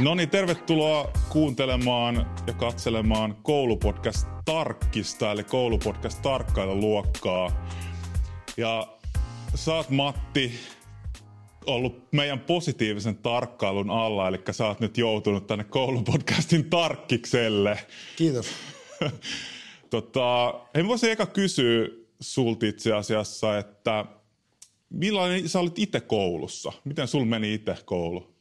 No niin, tervetuloa kuuntelemaan ja katselemaan koulupodcast Tarkkista, eli koulupodcast luokkaa. Ja sä oot Matti ollut meidän positiivisen tarkkailun alla, eli sä oot nyt joutunut tänne koulupodcastin tarkkikselle. Kiitos. tota, en voisi eka kysyä sulta itse asiassa, että millainen sä olit itse koulussa? Miten sul meni itse koulu?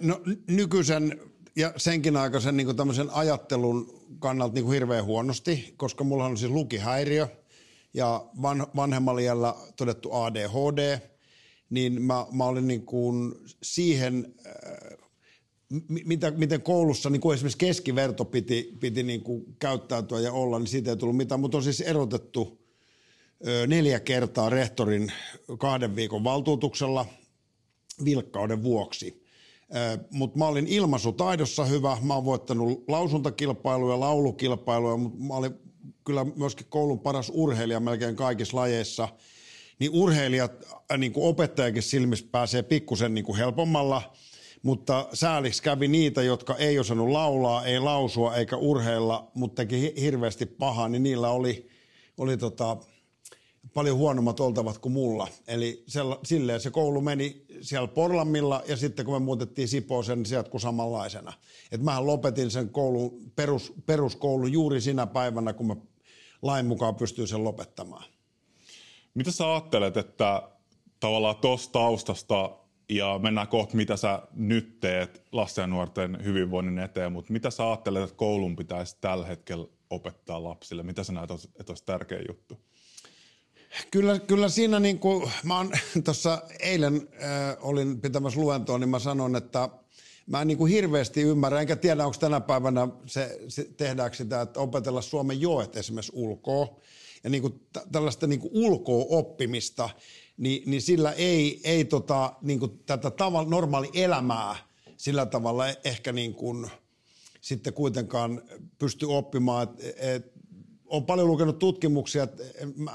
No nykyisen ja senkin aikaisen niin tämmöisen ajattelun kannalta niin kuin hirveän huonosti, koska mulla on siis lukihäiriö ja van, vanhemmalla todettu ADHD, niin mä, mä olin niin kuin siihen, äh, mitä, miten koulussa niin kuin esimerkiksi keskiverto piti, piti niin kuin käyttäytyä ja olla, niin siitä ei tullut mitään, mutta on siis erotettu neljä kertaa rehtorin kahden viikon valtuutuksella vilkkauden vuoksi – mutta mä olin ilmaisutaidossa hyvä. Mä oon voittanut lausuntakilpailuja, laulukilpailuja, mutta mä olin kyllä myöskin koulun paras urheilija melkein kaikissa lajeissa. Niin urheilijat, äh, niin kuin opettajakin silmissä pääsee pikkusen niin kuin helpommalla, mutta sääliksi kävi niitä, jotka ei osannut laulaa, ei lausua eikä urheilla, mutta teki hirveästi pahaa, niin niillä oli, oli tota, paljon huonommat oltavat kuin mulla. Eli silleen se koulu meni siellä Porlammilla ja sitten kun me muutettiin Sipooseen, niin se jatkui samanlaisena. Et mähän lopetin sen koulun, perus, peruskoulun juuri sinä päivänä, kun mä lain mukaan pystyin sen lopettamaan. Mitä sä ajattelet, että tavallaan tuosta taustasta ja mennään kohta, mitä sä nyt teet lasten ja nuorten hyvinvoinnin eteen, mutta mitä sä ajattelet, että koulun pitäisi tällä hetkellä opettaa lapsille? Mitä sä näet, että olisi tärkeä juttu? Kyllä, kyllä siinä niin kuin, mä oon tuossa eilen äh, olin pitämässä luentoa, niin mä sanon, että mä en niin kuin hirveästi ymmärrä, enkä tiedä onko tänä päivänä se, se tehdäänkö sitä, että opetella Suomen joet esimerkiksi ulkoa. Ja niin kuin t- tällaista niin kuin ulkoa oppimista, niin, niin sillä ei, ei tota, niin kuin tätä tavalla, normaali elämää sillä tavalla ehkä niin kuin sitten kuitenkaan pysty oppimaan, että et, olen paljon lukenut tutkimuksia,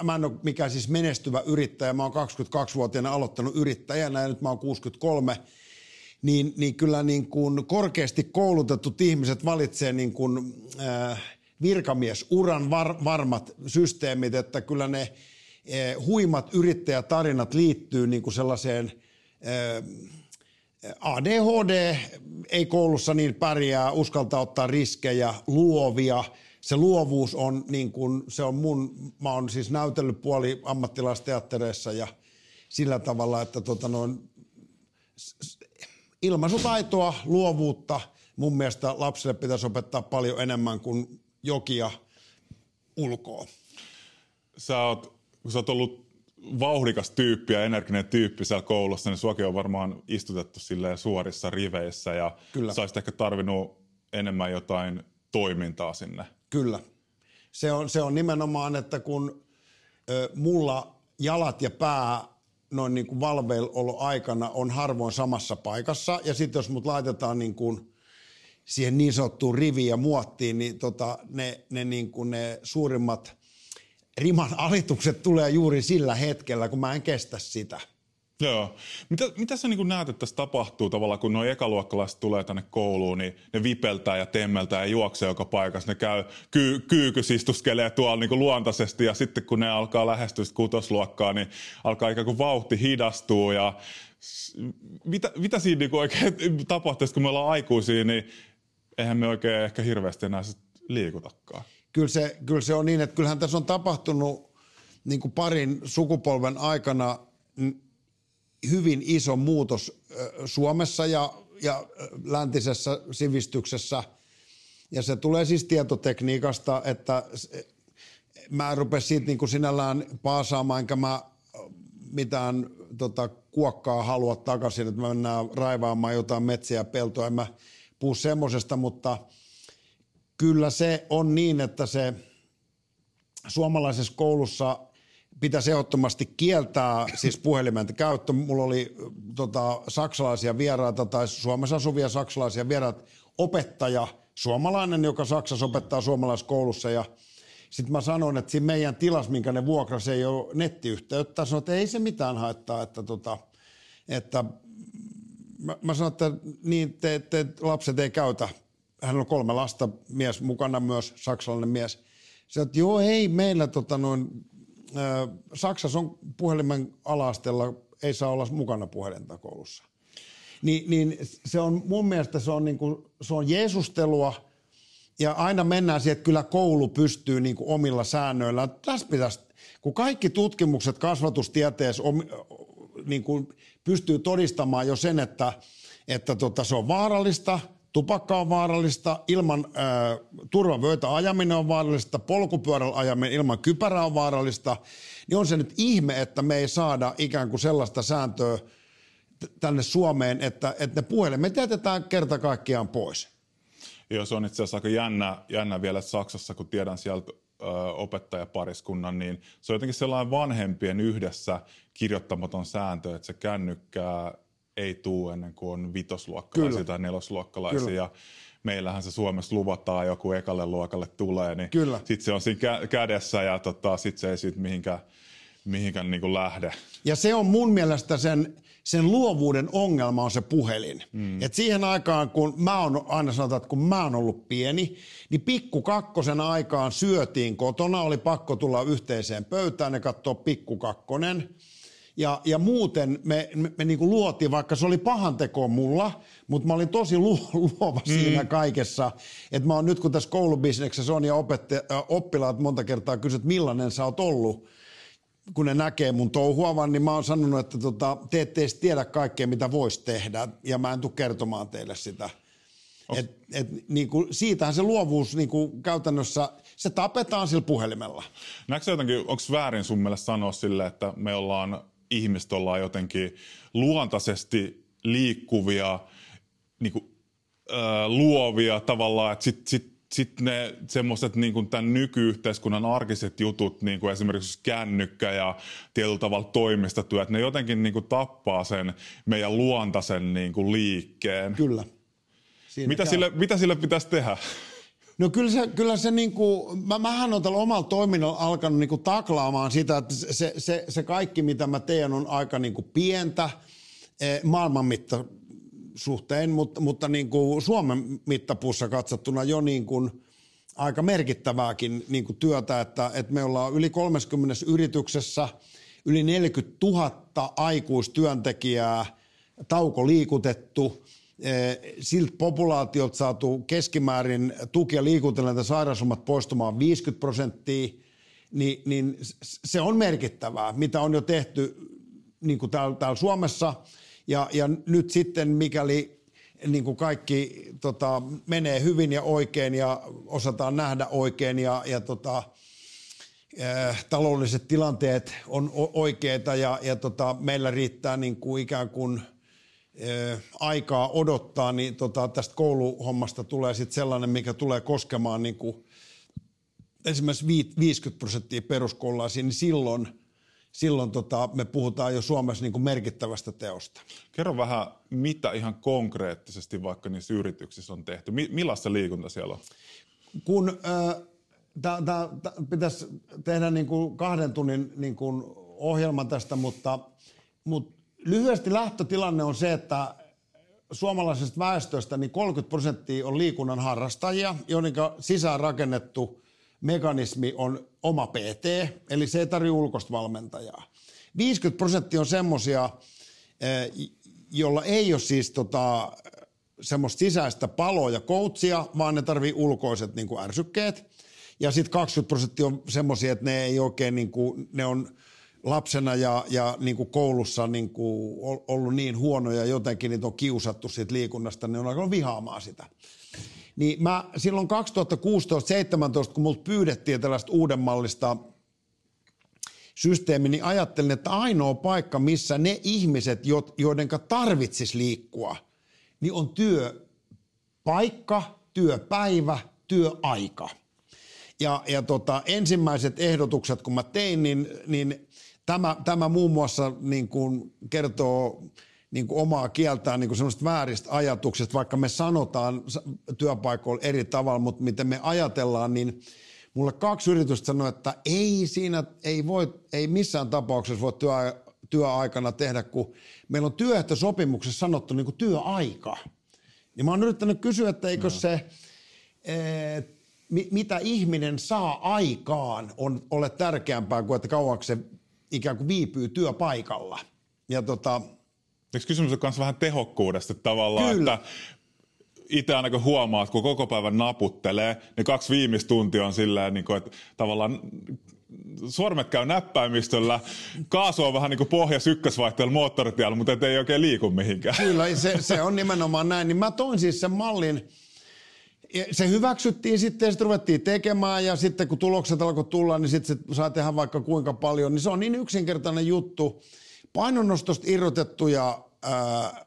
mä en ole mikään siis menestyvä yrittäjä, mä oon 22-vuotiaana aloittanut yrittäjänä ja nyt mä oon 63, niin, niin kyllä niin kuin korkeasti koulutetut ihmiset valitsee niin kuin, äh, virkamiesuran var, varmat systeemit, että kyllä ne äh, huimat yrittäjätarinat liittyy niin kuin sellaiseen äh, ADHD ei koulussa niin pärjää, uskaltaa ottaa riskejä, luovia – se luovuus on niin kuin, se on mun, mä oon siis näytellyt puoli ammattilaisteattereissa ja sillä tavalla, että tota noin, ilmaisutaitoa, luovuutta mun mielestä lapsille pitäisi opettaa paljon enemmän kuin jokia ulkoa. Sä oot, kun sä oot ollut vauhdikas tyyppi ja energinen tyyppi siellä koulussa, niin suakin on varmaan istutettu silleen suorissa riveissä ja Kyllä. sä ehkä tarvinnut enemmän jotain toimintaa sinne Kyllä. Se on, se on nimenomaan, että kun ö, mulla jalat ja pää noin niin kuin aikana on harvoin samassa paikassa, ja sitten jos mut laitetaan niin kuin siihen niin sanottuun riviin ja muottiin, niin tota, ne, ne, niin kuin ne suurimmat riman alitukset tulee juuri sillä hetkellä, kun mä en kestä sitä. Joo. Mitä, mitä sä niin näet, että tässä tapahtuu tavallaan, kun nuo ekaluokkalaiset tulee tänne kouluun, niin ne vipeltää ja temmeltää ja juoksee joka paikassa. Ne käy ky, kyykysistuskelee tuolla niin luontaisesti ja sitten kun ne alkaa lähestyä kutosluokkaa, niin alkaa ikään kuin vauhti hidastuu ja mitä, mitä siinä niin oikein tapahtuu, kun me ollaan aikuisia, niin eihän me oikein ehkä hirveästi enää liikutakaan. Kyllä se, kyllä se on niin, että kyllähän tässä on tapahtunut niin kuin parin sukupolven aikana hyvin iso muutos Suomessa ja, ja läntisessä sivistyksessä. Ja se tulee siis tietotekniikasta, että mä en rupea siitä niin kuin sinällään paasaamaan, enkä mä mitään tota, kuokkaa halua takaisin, että mä mennään raivaamaan jotain metsiä ja peltoa. En mä puhu semmosesta, mutta kyllä se on niin, että se suomalaisessa koulussa pitäisi ehdottomasti kieltää siis puhelimen käyttö. Mulla oli tota, saksalaisia vieraita tai Suomessa asuvia saksalaisia vieraita, opettaja, suomalainen, joka Saksassa opettaa suomalaiskoulussa ja sitten mä sanon, että siinä meidän tilas, minkä ne vuokras, ei ole nettiyhteyttä. Sanoin, että ei se mitään haittaa, että, tota, että mä, mä sanoin, että niin te, te, lapset ei käytä. Hän on kolme lasta, mies mukana myös, saksalainen mies. Se että joo, ei meillä tota noin, Saksassa on puhelimen alastella, ei saa olla mukana puhelinta koulussa. Ni, niin se on mun mielestä se on, niin kuin, se on jeesustelua – ja aina mennään siihen, että kyllä koulu pystyy niin kuin omilla säännöillä. Tässä pitäisi, kun kaikki tutkimukset kasvatustieteessä om, niin kuin pystyy todistamaan jo sen, että, että tota, se on vaarallista, tupakka on vaarallista, ilman ää, turvavöitä ajaminen on vaarallista, polkupyörällä ajaminen ilman kypärää on vaarallista, niin on se nyt ihme, että me ei saada ikään kuin sellaista sääntöä tänne Suomeen, että, että ne puhelimet jätetään kerta kaikkiaan pois. Joo, se on itse asiassa aika jännä, jännä vielä Saksassa, kun tiedän sieltä opettajapariskunnan, niin se on jotenkin sellainen vanhempien yhdessä kirjoittamaton sääntö, että se kännykkää ei tuu ennen kuin on vitosluokkalaisia Kyllä. tai nelosluokkalaisia. Kyllä. Meillähän se Suomessa luvataan, joku ekalle luokalle tulee, niin sitten se on siinä kä- kädessä ja tota, sitten se ei siitä mihinkään, mihinkään niin kuin lähde. Ja se on mun mielestä sen sen luovuuden ongelma on se puhelin. Mm. Et siihen aikaan, kun mä oon aina sanotaan, että kun mä oon ollut pieni, niin pikku kakkosen aikaan syötiin kotona, oli pakko tulla yhteiseen pöytään ja katsoa pikku kakkonen. Ja, ja muuten me, me, me niin luotiin, vaikka se oli pahan teko mulla, mutta mä olin tosi lu, luova mm. siinä kaikessa. Että mä oon nyt kun tässä koulubisneksessä on ja opettaja, oppilaat monta kertaa kysyt, millainen sä oot ollut – kun ne näkee mun touhuavan, niin mä oon sanonut, että tota, te ette edes tiedä kaikkea, mitä voisi tehdä, ja mä en tule kertomaan teille sitä. Et, et, niin kuin, siitähän se luovuus niin kuin käytännössä, se tapetaan sillä puhelimella. Näetkö jotenkin, onko väärin sun mielestä sanoa sille, että me ollaan, ihmiset ollaan jotenkin luontaisesti liikkuvia, niin kuin, äh, luovia tavallaan, että sit, sit sitten ne semmoiset niin tämän nykyyhteiskunnan arkiset jutut, niin kuin esimerkiksi kännykkä ja tietyllä tavalla toimistotyöt, ne jotenkin niin kuin tappaa sen meidän luontaisen niin kuin liikkeen. Kyllä. mitä sille, mitä sille pitäisi tehdä? No kyllä se, kyllä se niin kuin, mä, mähän olen tällä omalla toiminnalla alkanut niin kuin taklaamaan sitä, että se, se, se kaikki mitä mä teen on aika niin kuin pientä eh, maailman mitta, suhteen, mutta, mutta niin kuin Suomen mittapuussa katsottuna jo niin kuin aika merkittävääkin niin kuin työtä, että, että me ollaan yli 30 yrityksessä, yli 40 000 aikuistyöntekijää, tauko liikutettu, siltä populaatiolta saatu keskimäärin tuki- ja sairauslomat poistumaan 50 prosenttia, niin, niin se on merkittävää, mitä on jo tehty niin kuin täällä, täällä Suomessa – ja, ja nyt sitten mikäli niin kuin kaikki tota, menee hyvin ja oikein ja osataan nähdä oikein ja, ja tota, äh, taloudelliset tilanteet on oikeita ja, ja tota, meillä riittää niin kuin ikään kuin aikaa odottaa, niin tota, tästä kouluhommasta tulee sitten sellainen, mikä tulee koskemaan niin kuin esimerkiksi 50 prosenttia peruskoululaisia, niin silloin – silloin tota, me puhutaan jo Suomessa niin kuin merkittävästä teosta. Kerro vähän, mitä ihan konkreettisesti vaikka niissä yrityksissä on tehty? millaista liikunta siellä on? Kun äh, tää, tää, tää pitäisi tehdä niin kuin kahden tunnin niin kuin ohjelman tästä, mutta, mutta lyhyesti lähtötilanne on se, että suomalaisesta väestöstä niin 30 prosenttia on liikunnan harrastajia, joiden sisään rakennettu mekanismi on oma PT, eli se ei tarvitse ulkoista valmentajaa. 50 prosenttia on semmoisia, eh, jolla ei ole siis tota, semmoista sisäistä paloa ja coachia, vaan ne tarvii ulkoiset niin kuin ärsykkeet. Ja sitten 20 prosenttia on semmoisia, että ne ei oikein, niin kuin, ne on lapsena ja, ja niin kuin koulussa niin kuin ollut niin huonoja jotenkin, niitä on kiusattu siitä liikunnasta, niin on alkanut vihaamaan sitä. Niin mä silloin 2016-2017, kun multa pyydettiin tällaista uudenmallista systeemi, niin ajattelin, että ainoa paikka, missä ne ihmiset, joiden tarvitsisi liikkua, niin on työpaikka, työpäivä, työaika. Ja, ja tota, ensimmäiset ehdotukset, kun mä tein, niin, niin tämä, tämä muun muassa niin kuin kertoo niin kuin omaa kieltään niin kuin semmoista vääristä ajatuksista, vaikka me sanotaan työpaikoilla eri tavalla, mutta miten me ajatellaan, niin mulle kaksi yritystä sanoi, että ei siinä, ei, voi, ei missään tapauksessa voi työ, työaikana tehdä, kun meillä on työehtosopimuksessa sanottu niin kuin työaika. Niin mä oon yrittänyt kysyä, että eikö no. se, e, mitä ihminen saa aikaan, on ole tärkeämpää kuin, että kauanko se ikään kuin viipyy työpaikalla. Ja tota, Eikö kysymys on myös vähän tehokkuudesta tavallaan, Kyllä. että itse aina kun huomaa, että kun koko päivän naputtelee, niin kaksi viimeistä tuntia on silleen, niin kuin, että tavallaan sormet käy näppäimistöllä, kaasu on vähän niin kuin pohjas ykkösvaihteella moottoritiellä, mutta ei oikein liiku mihinkään. Kyllä, se, se on nimenomaan näin. Niin mä toin siis sen mallin, se hyväksyttiin sitten sitten ruvettiin tekemään ja sitten kun tulokset alkoi tulla, niin sitten se saa tehdä vaikka kuinka paljon. Niin se on niin yksinkertainen juttu. Painonnostosta irrotettuja ää,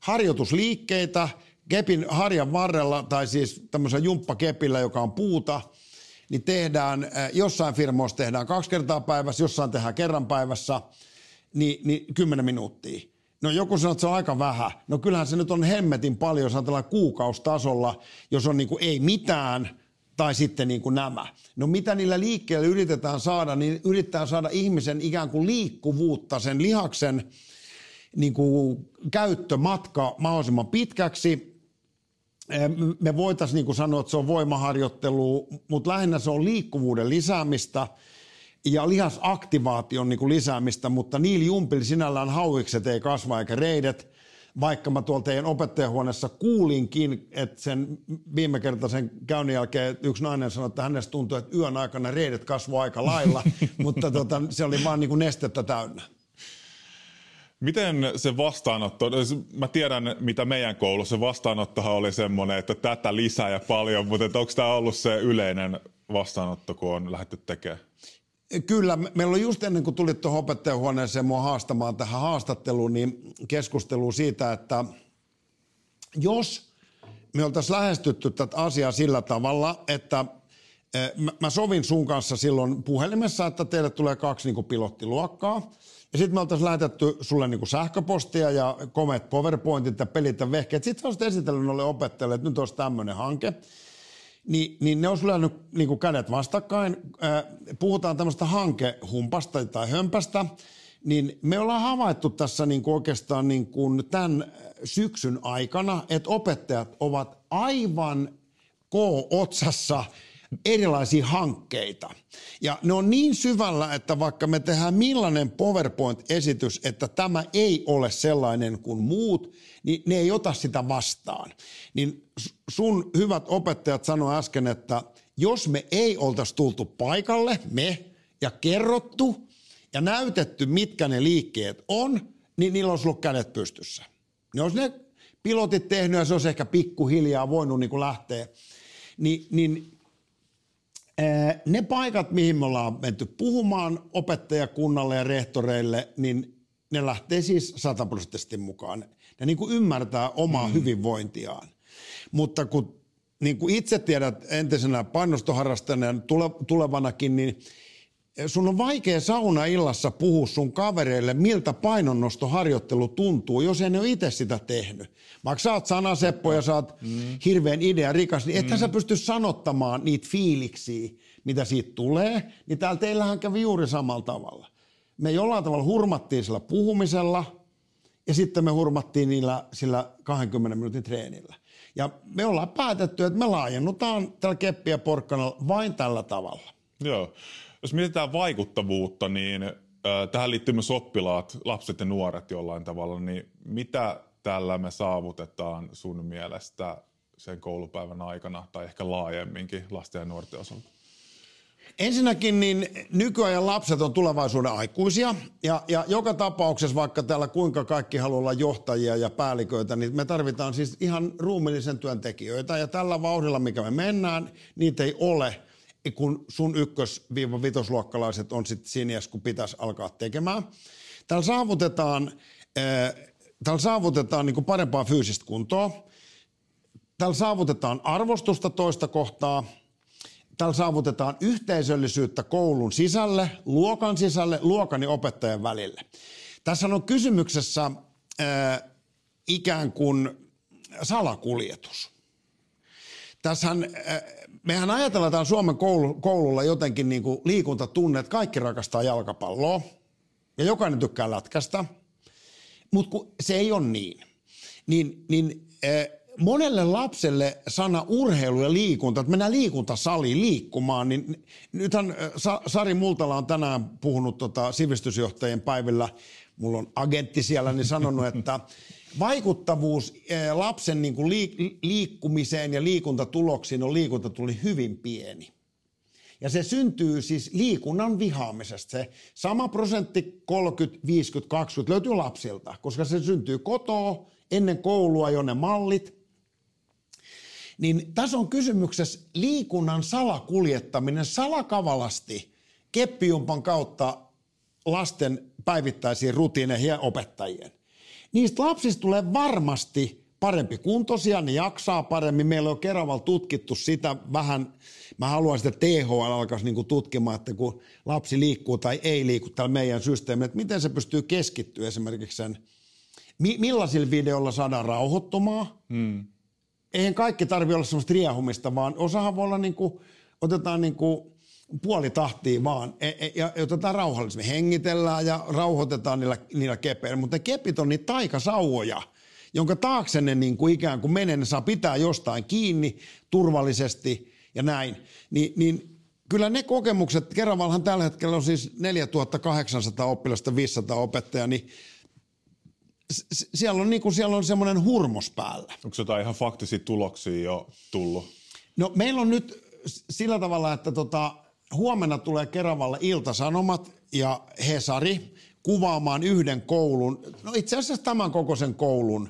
harjoitusliikkeitä – kepin harjan varrella, tai siis tämmöisellä jumppakepillä, joka on puuta, niin tehdään, äh, jossain firmoissa tehdään kaksi kertaa päivässä, jossain tehdään kerran päivässä, niin, niin 10 minuuttia. No joku sanoo, että se on aika vähän. No kyllähän se nyt on hemmetin paljon, jos ajatellaan kuukaustasolla, jos on niin kuin ei mitään tai sitten niin kuin nämä. No mitä niillä liikkeellä yritetään saada, niin yritetään saada ihmisen ikään kuin liikkuvuutta, sen lihaksen niin kuin käyttömatka mahdollisimman pitkäksi me voitaisiin niin sanoa, että se on voimaharjoittelu, mutta lähinnä se on liikkuvuuden lisäämistä ja lihasaktivaation niin lisäämistä, mutta niillä jumpilla sinällään hauikset ei kasva eikä reidet, vaikka mä tuolta teidän opettajahuoneessa kuulinkin, että sen viime kertaisen käynnin jälkeen yksi nainen sanoi, että hänestä tuntui, että yön aikana reidet kasvoi aika lailla, mutta tota, se oli vaan niin kuin nestettä täynnä. Miten se vastaanotto, mä tiedän mitä meidän koulussa, vastaanottohan oli semmoinen, että tätä lisää ja paljon, mutta onko tämä ollut se yleinen vastaanotto, kun on lähdetty tekemään? Kyllä, meillä on just ennen kuin tulit tuohon opettajahuoneeseen mua haastamaan tähän haastatteluun, niin keskustelu siitä, että jos me oltaisiin lähestytty tätä asiaa sillä tavalla, että eh, mä sovin sun kanssa silloin puhelimessa, että teille tulee kaksi niin pilottiluokkaa – ja sitten me oltaisiin lähetetty sulle niinku sähköpostia ja komeet PowerPointit ja pelit ja vehkeet. Sitten olisit esitellyt noille opettajille, että nyt olisi tämmöinen hanke. Ni, niin ne olisi lyönyt niinku kädet vastakkain. Puhutaan tämmöistä hankehumpasta tai hömpästä. Niin me ollaan havaittu tässä niinku oikeastaan niinku tämän syksyn aikana, että opettajat ovat aivan K-otsassa – erilaisia hankkeita. Ja ne on niin syvällä, että vaikka me tehdään millainen PowerPoint-esitys, että tämä ei ole sellainen kuin muut, niin ne ei ota sitä vastaan. Niin sun hyvät opettajat sanoi äsken, että jos me ei oltaisi tultu paikalle, me, ja kerrottu ja näytetty, mitkä ne liikkeet on, niin niillä olisi ollut kädet pystyssä. Ne olisi ne pilotit tehnyt ja se olisi ehkä pikkuhiljaa voinut niin kuin lähteä. Ni, niin ne paikat, mihin me ollaan menty puhumaan opettajakunnalle ja rehtoreille, niin ne lähtee siis sataprosenttisesti mukaan. Ne niin kuin ymmärtää omaa mm. hyvinvointiaan. Mutta kun niin kuin itse tiedät entisenä painostoharrastajana tulevanakin, niin sun on vaikea sauna illassa puhua sun kavereille, miltä painonnostoharjoittelu tuntuu, jos ei ne ole itse sitä tehnyt. Vaikka sä oot sanaseppo ja sä oot mm. hirveän idea rikas, niin ethän mm. sä pysty sanottamaan niitä fiiliksiä, mitä siitä tulee. Niin täällä teillähän kävi juuri samalla tavalla. Me jollain tavalla hurmattiin sillä puhumisella ja sitten me hurmattiin niillä sillä 20 minuutin treenillä. Ja me ollaan päätetty, että me laajennutaan tällä keppiä porkkanalla vain tällä tavalla. Joo. Jos mietitään vaikuttavuutta, niin äh, tähän liittyy myös oppilaat, lapset ja nuoret jollain tavalla, niin mitä tällä me saavutetaan sun mielestä sen koulupäivän aikana tai ehkä laajemminkin lasten ja nuorten osalta? Ensinnäkin niin nykyajan lapset on tulevaisuuden aikuisia ja, ja joka tapauksessa vaikka täällä kuinka kaikki haluaa olla johtajia ja päälliköitä, niin me tarvitaan siis ihan ruumillisen työntekijöitä ja tällä vauhdilla mikä me mennään, niitä ei ole – kun sun ykkös-vitosluokkalaiset on sitten siinä, kun pitäisi alkaa tekemään. Täällä saavutetaan, äh, täällä saavutetaan niin parempaa fyysistä kuntoa. Täällä saavutetaan arvostusta toista kohtaa. Täällä saavutetaan yhteisöllisyyttä koulun sisälle, luokan sisälle, luokan ja opettajan välille. Tässä on kysymyksessä äh, ikään kuin salakuljetus. Tässähän äh, mehän ajatellaan täällä Suomen koulu, koululla jotenkin niin kuin liikuntatunne, että kaikki rakastaa jalkapalloa ja jokainen tykkää lätkästä, mutta se ei ole niin. Niin, niin äh, monelle lapselle sana urheilu ja liikunta, että mennään liikuntasaliin liikkumaan, niin nythän Sari Multala on tänään puhunut tota sivistysjohtajien päivillä, mulla on agentti siellä, niin sanonut, että vaikuttavuus lapsen niin kuin liikkumiseen ja liikuntatuloksiin on liikunta tuli hyvin pieni. Ja se syntyy siis liikunnan vihaamisesta. Se sama prosentti 30, 50, 20 löytyy lapsilta, koska se syntyy kotoa ennen koulua jo ne mallit – niin tässä on kysymyksessä liikunnan salakuljettaminen salakavalasti keppijumpan kautta lasten päivittäisiin rutiineihin ja opettajien. Niistä lapsista tulee varmasti parempi kuntoisia, ne jaksaa paremmin. Meillä on Keravalla tutkittu sitä vähän, mä haluaisin, että THL alkaisi niinku tutkimaan, että kun lapsi liikkuu tai ei liiku täällä meidän systeemillä, että miten se pystyy keskittyä esimerkiksi sen, millaisilla videolla saadaan rauhoittumaan, hmm. Eihän kaikki tarvitse olla semmoista riehumista, vaan osahan voi olla niin kuin, otetaan niin kuin puoli tahtia vaan e, e, ja, otetaan rauhallisemmin. Hengitellään ja rauhoitetaan niillä, niillä kepeillä, mutta ne kepit on niitä taikasauvoja, jonka taakse ne niin kuin ikään kuin menee, ne saa pitää jostain kiinni turvallisesti ja näin. Ni, niin kyllä ne kokemukset, Keravallahan tällä hetkellä on siis 4800 oppilasta, 500 opettajaa, niin siellä on, niin kuin, siellä on semmoinen hurmos päällä. Onko jotain ihan faktisia tuloksia jo tullut? No meillä on nyt sillä tavalla, että tota, huomenna tulee Keravalle Iltasanomat ja Hesari kuvaamaan yhden koulun, no itse asiassa tämän kokoisen koulun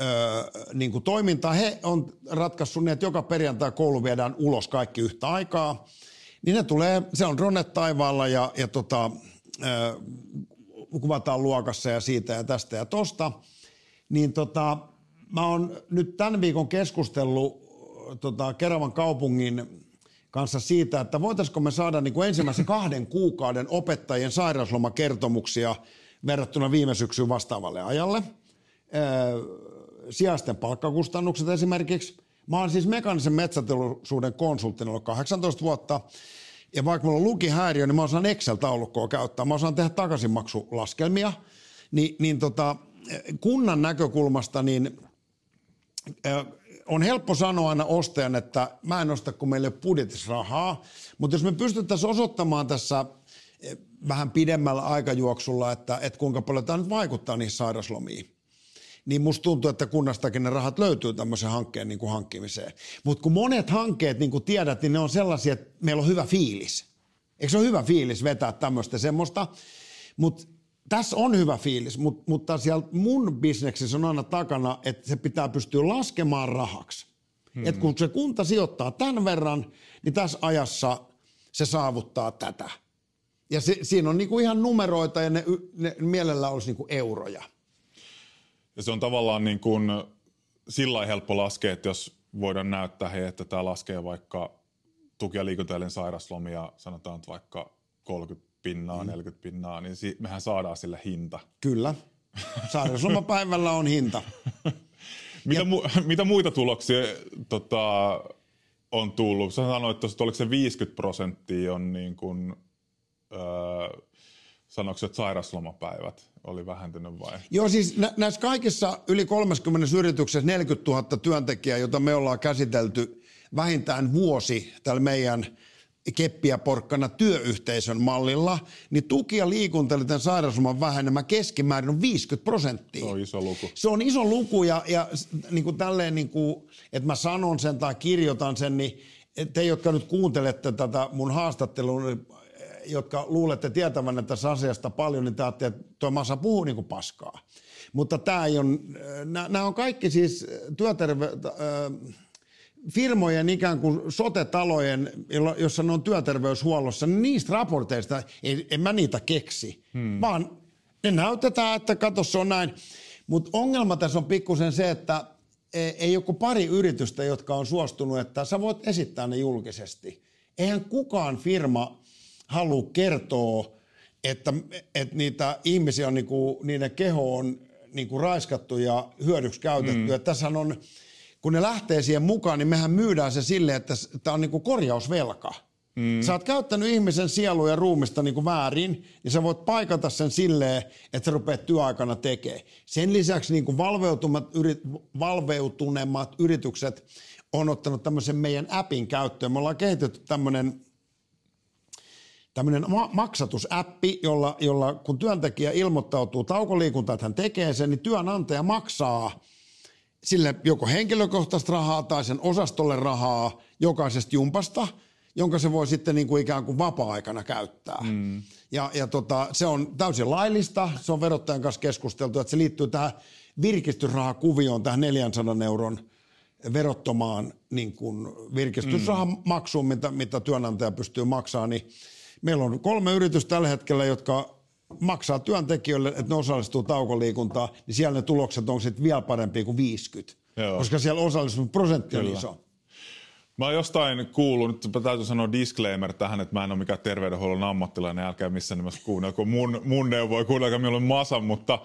öö, niin kuin toimintaa. He on ratkaissut niin, että joka perjantai koulu viedään ulos kaikki yhtä aikaa. Niin ne tulee, se on Ronet taivaalla ja, ja tota, öö, kuvataan luokassa ja siitä ja tästä ja tosta, niin tota, mä oon nyt tämän viikon keskustellut tota, Keravan kaupungin kanssa siitä, että voitaisiko me saada niin kuin ensimmäisen kahden kuukauden opettajien sairauslomakertomuksia verrattuna viime syksyn vastaavalle ajalle. Öö, sijaisten palkkakustannukset esimerkiksi. Mä oon siis mekaanisen metsäteollisuuden konsulttina ollut 18 vuotta ja vaikka mulla on lukihäiriö, niin mä osaan Excel-taulukkoa käyttää. Mä osaan tehdä takaisinmaksulaskelmia. Ni, niin tota, kunnan näkökulmasta niin on helppo sanoa aina ostajan, että mä en osta, kun meillä ei ole budjetissa rahaa. Mutta jos me pystyttäisiin osoittamaan tässä vähän pidemmällä aikajuoksulla, että, että kuinka paljon tämä nyt vaikuttaa niihin sairaslomiin, niin musta tuntuu, että kunnastakin ne rahat löytyy tämmöisen hankkeen niin kuin hankkimiseen. Mutta kun monet hankkeet, niin kuin tiedät, niin ne on sellaisia, että meillä on hyvä fiilis. Eikö se ole hyvä fiilis vetää tämmöistä semmoista? Mutta tässä on hyvä fiilis, mutta, mutta siellä mun bisneksissä on aina takana, että se pitää pystyä laskemaan rahaksi. Hmm. Et kun se kunta sijoittaa tämän verran, niin tässä ajassa se saavuttaa tätä. Ja se, siinä on niinku ihan numeroita ja ne, ne mielellä olisi niinku euroja. Ja se on tavallaan niin kuin sillä helppo laskea, että jos voidaan näyttää, hei, että tämä laskee vaikka tuki- ja liikuntaelinsairaslomia, sairaslomia, sanotaan että vaikka 30 pinnaa, mm. 40 pinnaa, niin si- mehän saadaan sille hinta. Kyllä. Sairauslomapäivällä on hinta. mitä, ja... mu- mitä muita tuloksia tota, on tullut? Sä sanoit, että oliko se 50 prosenttia on niin kuin, öö, sanoiko että sairaslomapäivät oli vähentynyt vai? Joo, siis nä- näissä kaikissa yli 30 yrityksessä 40 000 työntekijää, jota me ollaan käsitelty vähintään vuosi tällä meidän keppiä porkkana työyhteisön mallilla, niin tuki- ja liikuntaelinten sairausloman vähenemä keskimäärin on 50 prosenttia. Se on iso luku. Se on iso luku ja, ja niin kuin tälleen, niin kuin, että mä sanon sen tai kirjoitan sen, niin te, jotka nyt kuuntelette tätä mun haastattelua, niin jotka luulette tietävän tässä asiasta paljon, niin te että tuo Masa puhuu niin kuin paskaa. Mutta tämä ei on, nämä on kaikki siis työterve, äh, firmojen ikään kuin sote-talojen, jossa ne on työterveyshuollossa, niin niistä raporteista ei, en mä niitä keksi, hmm. vaan ne näytetään, että kato se on näin. Mutta ongelma tässä on pikkusen se, että e, ei joku pari yritystä, jotka on suostunut, että sä voit esittää ne julkisesti. Eihän kukaan firma halua kertoa, että, että niitä ihmisiä on, niin kuin, niiden keho on niin kuin raiskattu ja hyödyksi käytetty. Mm. Tässä on kun ne lähtee siihen mukaan, niin mehän myydään se silleen, että tämä on niin kuin korjausvelka. Mm. Sä oot käyttänyt ihmisen sielua ja ruumista niin kuin väärin, niin sä voit paikata sen silleen, että sä rupeat työaikana tekemään. Sen lisäksi niin kuin valveutunemat, yrit, valveutuneemmat yritykset on ottanut tämmöisen meidän appin käyttöön. Me ollaan kehitetty tämmöinen tämmöinen ma- maksatusäppi, jolla, jolla kun työntekijä ilmoittautuu taukoliikuntaan, että hän tekee sen, niin työnantaja maksaa sille joko henkilökohtaista rahaa tai sen osastolle rahaa jokaisesta jumpasta, jonka se voi sitten niin kuin ikään kuin vapaa-aikana käyttää. Mm. Ja, ja tota, se on täysin laillista, se on verottajan kanssa keskusteltu, että se liittyy tähän virkistysrahakuvioon, tähän 400 euron verottomaan niin kuin virkistysrahamaksuun, mm. mitä, mitä työnantaja pystyy maksamaan, niin Meillä on kolme yritystä tällä hetkellä, jotka maksaa työntekijöille, että ne osallistuu taukoliikuntaan, niin siellä ne tulokset on sitten vielä parempia kuin 50. Joo. Koska siellä osallistumisprosentti on iso. Mä oon jostain kuullut, nyt täytyy sanoa disclaimer tähän, että mä en ole mikään terveydenhuollon ammattilainen, älkää missään nimessä kuunnelko mun, mun neuvoja, kuunnelkaa mieluummin masan, mutta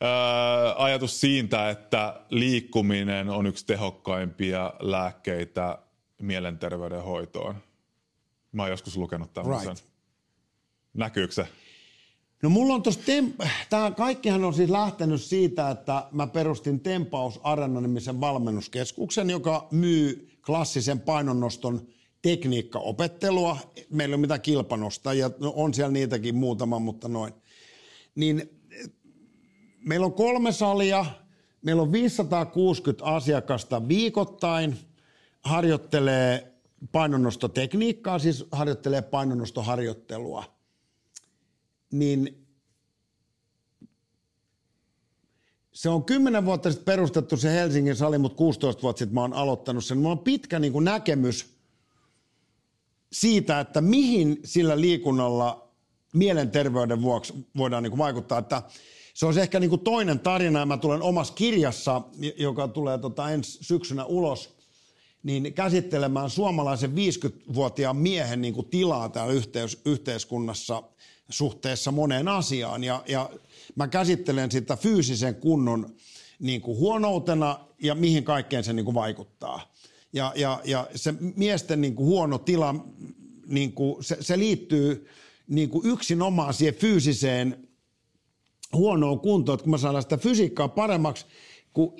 ää, ajatus siitä, että liikkuminen on yksi tehokkaimpia lääkkeitä mielenterveyden hoitoon. Mä oon joskus lukenut tämmöisen. Right. Näkyykö se? No mulla on tossa, temp- tää kaikkihan on siis lähtenyt siitä, että mä perustin Tempaus Arena-nimisen valmennuskeskuksen, joka myy klassisen painonnoston tekniikkaopettelua. Meillä ei ole mitään kilpanostajia, no on siellä niitäkin muutama, mutta noin. Niin meillä on kolme salia, meillä on 560 asiakasta viikoittain, harjoittelee painonnostotekniikkaa, siis harjoittelee painonnostoharjoittelua, niin se on 10 vuotta sitten perustettu se Helsingin sali, mutta 16 vuotta sitten mä oon aloittanut sen. Mulla on pitkä niin kuin näkemys siitä, että mihin sillä liikunnalla mielenterveyden vuoksi voidaan niin kuin vaikuttaa. Että se on ehkä niin kuin toinen tarina ja mä tulen omassa kirjassa, joka tulee tota ensi syksynä ulos – niin käsittelemään suomalaisen 50-vuotiaan miehen niin kuin tilaa täällä yhteys, yhteiskunnassa suhteessa moneen asiaan. Ja, ja mä käsittelen sitä fyysisen kunnon niin kuin huonoutena ja mihin kaikkeen se niin kuin vaikuttaa. Ja, ja, ja se miesten niin kuin huono tila, niin kuin, se, se liittyy niin kuin yksinomaan siihen fyysiseen huonoon kuntoon, että kun mä saadaan sitä fysiikkaa paremmaksi, kun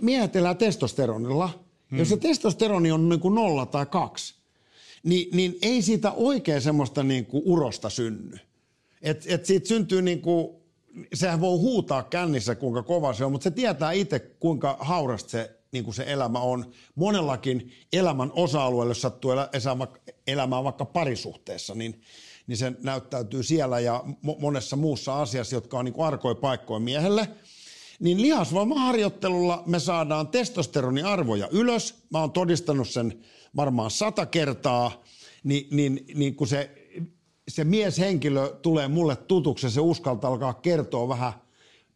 miehet elää testosteronilla – Hmm. Jos se testosteroni on niin kuin nolla tai kaksi, niin, niin ei siitä oikein semmoista niin kuin urosta synny. Et, et siitä syntyy niin kuin, sehän voi huutaa kännissä kuinka kova se on, mutta se tietää itse kuinka haurasta se, niin kuin se elämä on. Monellakin elämän osa-alueella, jos sattuu elä, elämään vaikka parisuhteessa, niin, niin se näyttäytyy siellä ja monessa muussa asiassa, jotka on niin kuin arkoja paikkoja miehelle – niin lihasvoimaharjoittelulla me saadaan testosteroniarvoja ylös. Mä oon todistanut sen varmaan sata kertaa, niin, niin, niin kun se, se mieshenkilö tulee mulle tutuksi se uskaltaa alkaa kertoa vähän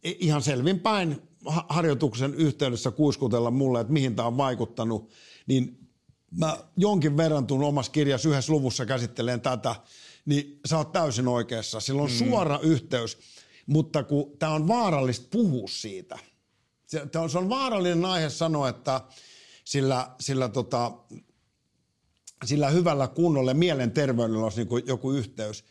ihan selvinpäin harjoituksen yhteydessä kuiskutella mulle, että mihin tämä on vaikuttanut, niin mä jonkin verran tuun omassa kirjassa yhdessä luvussa käsittelen tätä, niin sä oot täysin oikeassa. Sillä on mm. suora yhteys mutta kun tämä on vaarallista puhua siitä. Se, on, se on vaarallinen aihe sanoa, että sillä, sillä, tota, sillä hyvällä kunnolla mielenterveydellä olisi niin joku yhteys.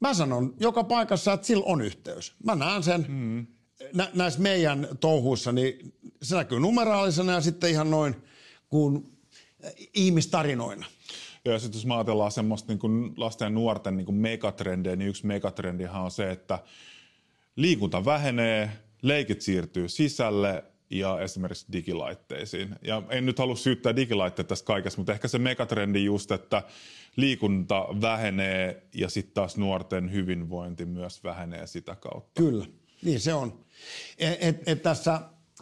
Mä sanon joka paikassa, että sillä on yhteys. Mä näen sen mm. nä, näissä meidän touhuissa, niin se näkyy numeraalisena ja sitten ihan noin kuin ihmistarinoina. Ja sitten jos me ajatellaan semmoista niin kuin lasten ja nuorten niin kuin megatrendejä, niin yksi megatrendihan on se, että liikunta vähenee, leikit siirtyy sisälle ja esimerkiksi digilaitteisiin. Ja en nyt halua syyttää digilaitteita tästä kaikesta, mutta ehkä se megatrendi just, että liikunta vähenee ja sitten taas nuorten hyvinvointi myös vähenee sitä kautta. Kyllä, niin se on. Et, et, et tässä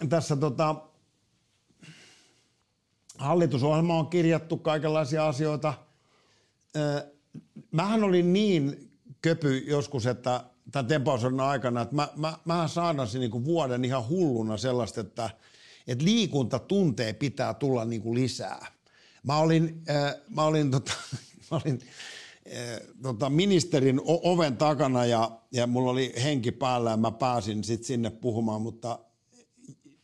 tässä tota, hallitusohjelma on kirjattu kaikenlaisia asioita. Mähän olin niin köpy joskus, että tämän tempausodan aikana, että mä, mä, mä saadan sen niin vuoden ihan hulluna sellaista, että, että liikuntatunteja pitää tulla niin kuin lisää. Mä olin, äh, mä olin, tota, mä olin äh, tota, ministerin oven takana ja, ja mulla oli henki päällä ja mä pääsin sitten sinne puhumaan, mutta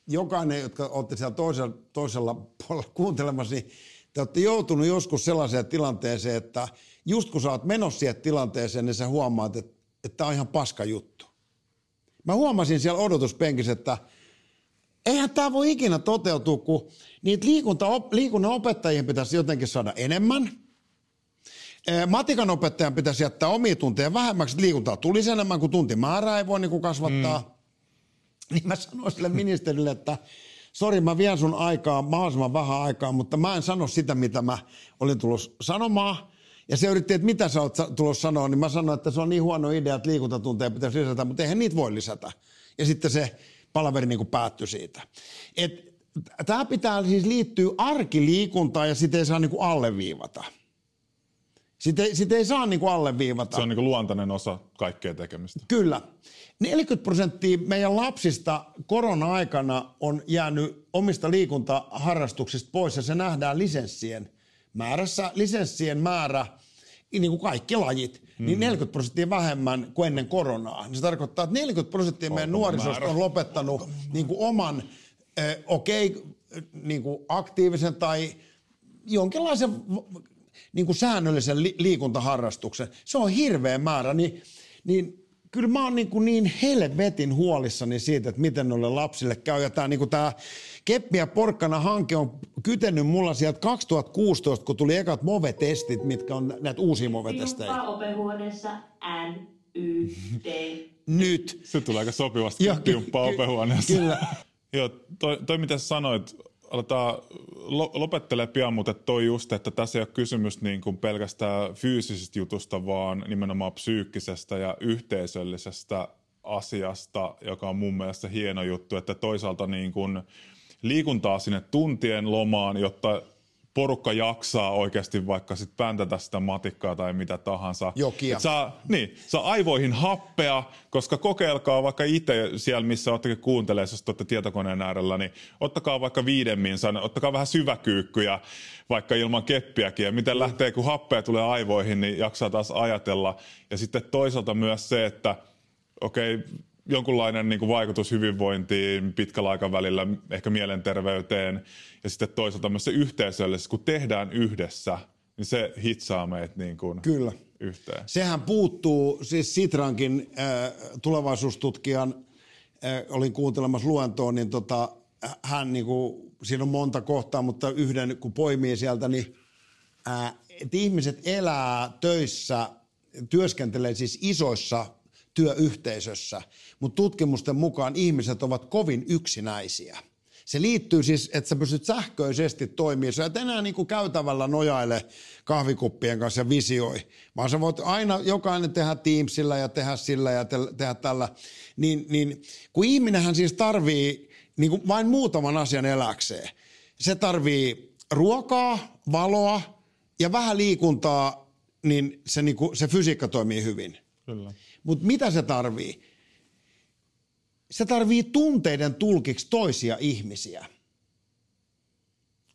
jokainen, jotka olette siellä toisella, toisella puolella kuuntelemassa, niin te olette joutunut joskus sellaiseen tilanteeseen, että just kun sä oot menossa siihen tilanteeseen, niin sä huomaat, että, että tämä on ihan paska juttu. Mä huomasin siellä odotuspenkissä, että eihän tämä voi ikinä toteutua, kun niitä liikunta, liikunnan opettajien pitäisi jotenkin saada enemmän. Matikan opettajan pitäisi jättää omia tunteja vähemmäksi, liikuntaa tulisi enemmän kuin tuntimäärää ei voi niin kuin kasvattaa. Mm. Niin mä sanoin sille ministerille, että sori mä vien sun aikaa mahdollisimman vähän aikaa, mutta mä en sano sitä, mitä mä olin tullut sanomaan. Ja se yritti, että mitä sä oot tullut sanoa, niin mä sanoin, että se on niin huono idea, että liikuntatunteja pitäisi lisätä, mutta eihän niitä voi lisätä. Ja sitten se palaveri niin kuin päättyi siitä. Tämä pitää siis liittyä arkiliikuntaan ja sitä ei saa niin kuin alleviivata. Sitä ei, sitä ei saa niin kuin alleviivata. Se on niin kuin luontainen osa kaikkea tekemistä. Kyllä. 40 prosenttia meidän lapsista korona-aikana on jäänyt omista liikuntaharrastuksista pois ja se nähdään lisenssien määrässä. Lisenssien määrä, niin kuin kaikki lajit, mm. niin 40 prosenttia vähemmän kuin ennen koronaa. Niin se tarkoittaa, että 40 prosenttia meidän nuorisosta on lopettanut niin kuin oman, äh, okei, okay, niin kuin aktiivisen tai jonkinlaisen niin kuin säännöllisen li- liikuntaharrastuksen. Se on hirveä määrä, niin, niin kyllä mä oon niin, kuin niin helvetin huolissani siitä, että miten noille lapsille käy. Ja tämä niin tää Keppi ja Porkkana hanke on kytennyt mulla sieltä 2016, kun tuli ekat MOVE-testit, mitkä on näitä uusia MOVE-testejä. opehuoneessa N, Y, T. Nyt. Se tulee aika sopivasti tiumppaa opehuoneessa. Kyllä. Joo, toi, toi mitä sanoit, aletaan lopettelee pian, mutta toi just, että tässä ei ole kysymys niin kuin pelkästään fyysisestä jutusta, vaan nimenomaan psyykkisestä ja yhteisöllisestä asiasta, joka on mun mielestä hieno juttu, että toisaalta niin kuin liikuntaa sinne tuntien lomaan, jotta porukka jaksaa oikeasti vaikka sit päntätä sitä matikkaa tai mitä tahansa. Jokia. Et saa, niin, saa aivoihin happea, koska kokeilkaa vaikka itse siellä, missä ottakin kuuntelee, jos olette tietokoneen äärellä, niin ottakaa vaikka viidemmin, ottakaa vähän syväkyykkyjä vaikka ilman keppiäkin. Ja miten lähtee, kun happea tulee aivoihin, niin jaksaa taas ajatella. Ja sitten toisaalta myös se, että okei, okay, jonkunlainen niin kuin vaikutus hyvinvointiin pitkällä aikavälillä, ehkä mielenterveyteen ja sitten toisaalta myös se yhteisöllisyys, kun tehdään yhdessä, niin se hitsaa meitä niin kuin Kyllä. yhteen. Sehän puuttuu, siis Sitrankin äh, tulevaisuustutkijan, äh, olin kuuntelemassa luentoa, niin tota, hän niin kuin, siinä on monta kohtaa, mutta yhden kun poimii sieltä, niin äh, että ihmiset elää töissä, työskentelee siis isoissa työyhteisössä, mutta tutkimusten mukaan ihmiset ovat kovin yksinäisiä. Se liittyy siis, että sä pystyt sähköisesti toimimaan. Sä et enää niin kuin käytävällä nojaile kahvikuppien kanssa ja visioi, vaan sä voit aina jokainen tehdä Teamsilla ja tehdä sillä ja te- tehdä tällä. Niin, niin kun ihminenhän siis tarvii niin kuin vain muutaman asian eläkseen. Se tarvii ruokaa, valoa ja vähän liikuntaa, niin se, niin kuin, se fysiikka toimii hyvin. Kyllä. Mutta mitä se tarvii? Se tarvii tunteiden tulkiksi toisia ihmisiä.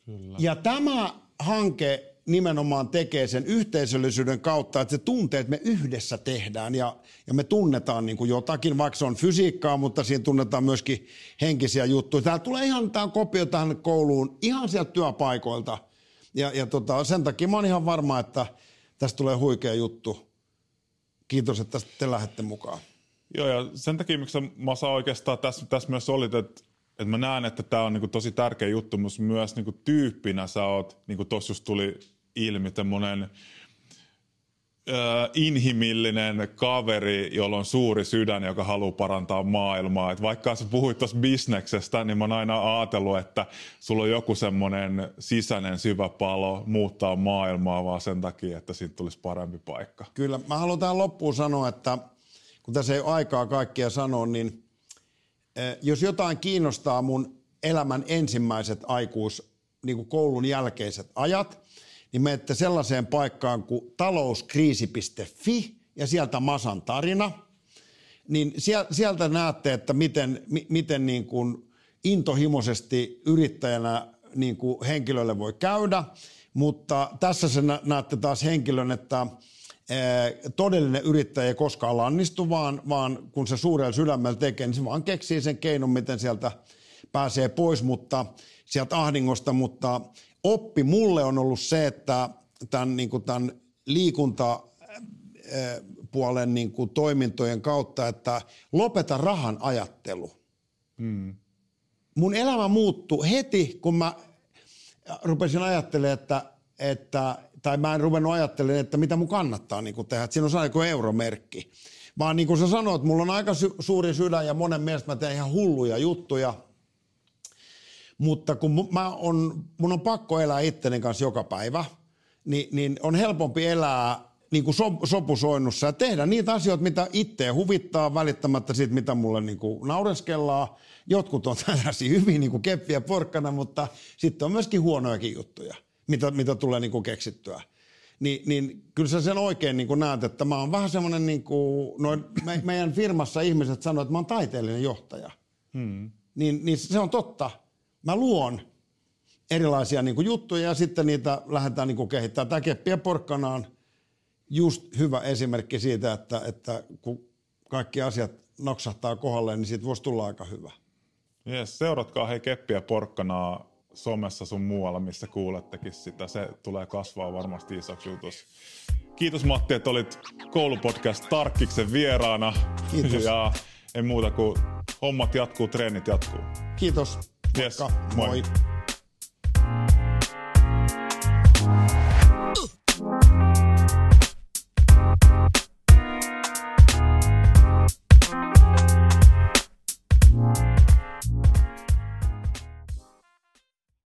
Kyllä. Ja tämä hanke nimenomaan tekee sen yhteisöllisyyden kautta, että se tunteet me yhdessä tehdään ja, ja me tunnetaan niin kuin jotakin, vaikka se on fysiikkaa, mutta siinä tunnetaan myöskin henkisiä juttuja. Täällä tulee ihan tämä kopio tähän kouluun ihan sieltä työpaikoilta ja, ja tota, sen takia mä oon ihan varma, että tästä tulee huikea juttu kiitos, että te lähdette mukaan. Joo, ja sen takia, miksi mä saan oikeastaan tässä, tässä myös olit, että, että mä näen, että tämä on niinku tosi tärkeä juttu, mutta myös niinku tyyppinä sä oot, niin kuin tuossa just tuli ilmi, tämmöinen inhimillinen kaveri, jolla on suuri sydän, joka haluaa parantaa maailmaa. Et vaikka sä puhuit tuossa bisneksestä, niin mä oon aina ajatellut, että sulla on joku semmoinen sisäinen syvä palo muuttaa maailmaa vaan sen takia, että siitä tulisi parempi paikka. Kyllä. Mä haluan tähän loppuun sanoa, että kun tässä ei ole aikaa kaikkia sanoa, niin jos jotain kiinnostaa mun elämän ensimmäiset aikuis, niin koulun jälkeiset ajat – niin menette sellaiseen paikkaan kuin talouskriisi.fi ja sieltä Masan tarina. Niin sieltä näette, että miten, miten niin kuin intohimoisesti yrittäjänä niin kuin henkilölle voi käydä, mutta tässä se näette taas henkilön, että todellinen yrittäjä ei koskaan lannistu, vaan, vaan kun se suurella sydämellä tekee, niin se vaan keksii sen keinon, miten sieltä pääsee pois mutta sieltä ahdingosta, mutta oppi mulle on ollut se, että tämän, niin kuin tämän liikunta puolen niin kuin toimintojen kautta, että lopeta rahan ajattelu. Hmm. Mun elämä muuttui heti, kun mä rupesin ajattelemaan, että, että tai mä en ruvennut ajattelemaan, että mitä mun kannattaa niin kuin tehdä. Että siinä on aina euromerkki. Vaan niin kuin sä sanoit, mulla on aika sy- suuri sydän ja monen mielestä mä teen ihan hulluja juttuja. Mutta kun mä on, mun on pakko elää itteni kanssa joka päivä, niin, niin on helpompi elää niin kuin sop, sopusoinnussa ja tehdä niitä asioita, mitä itseä huvittaa välittämättä siitä, mitä mulle niin kuin naureskellaan. Jotkut on tällaisia hyvin niin kuin keppiä porkkana, mutta sitten on myöskin huonojakin juttuja, mitä, mitä tulee niin kuin keksittyä. Ni, niin kyllä sä sen oikein niin kuin näet, että mä oon vähän semmoinen, niin kuin, noin, me, meidän firmassa ihmiset sanoo, että mä oon taiteellinen johtaja. Hmm. Niin, niin se on totta. Mä luon erilaisia niin kuin juttuja ja sitten niitä lähdetään niin kuin kehittämään. Tämä keppiä porkkanaan – just hyvä esimerkki siitä, että, että kun kaikki asiat noksahtaa kohdalle, niin siitä voisi tulla aika hyvä. Yes, seuratkaa hei Keppiä Porkkanaa somessa sun muualla, missä kuulettekin sitä. Se tulee kasvaa varmasti isoksi jutus. Kiitos Matti, että olit koulupodcast Tarkkiksen vieraana. Kiitos. Ja en muuta kuin hommat jatkuu, treenit jatkuu. Kiitos. Moikka. Yes, moi. moi.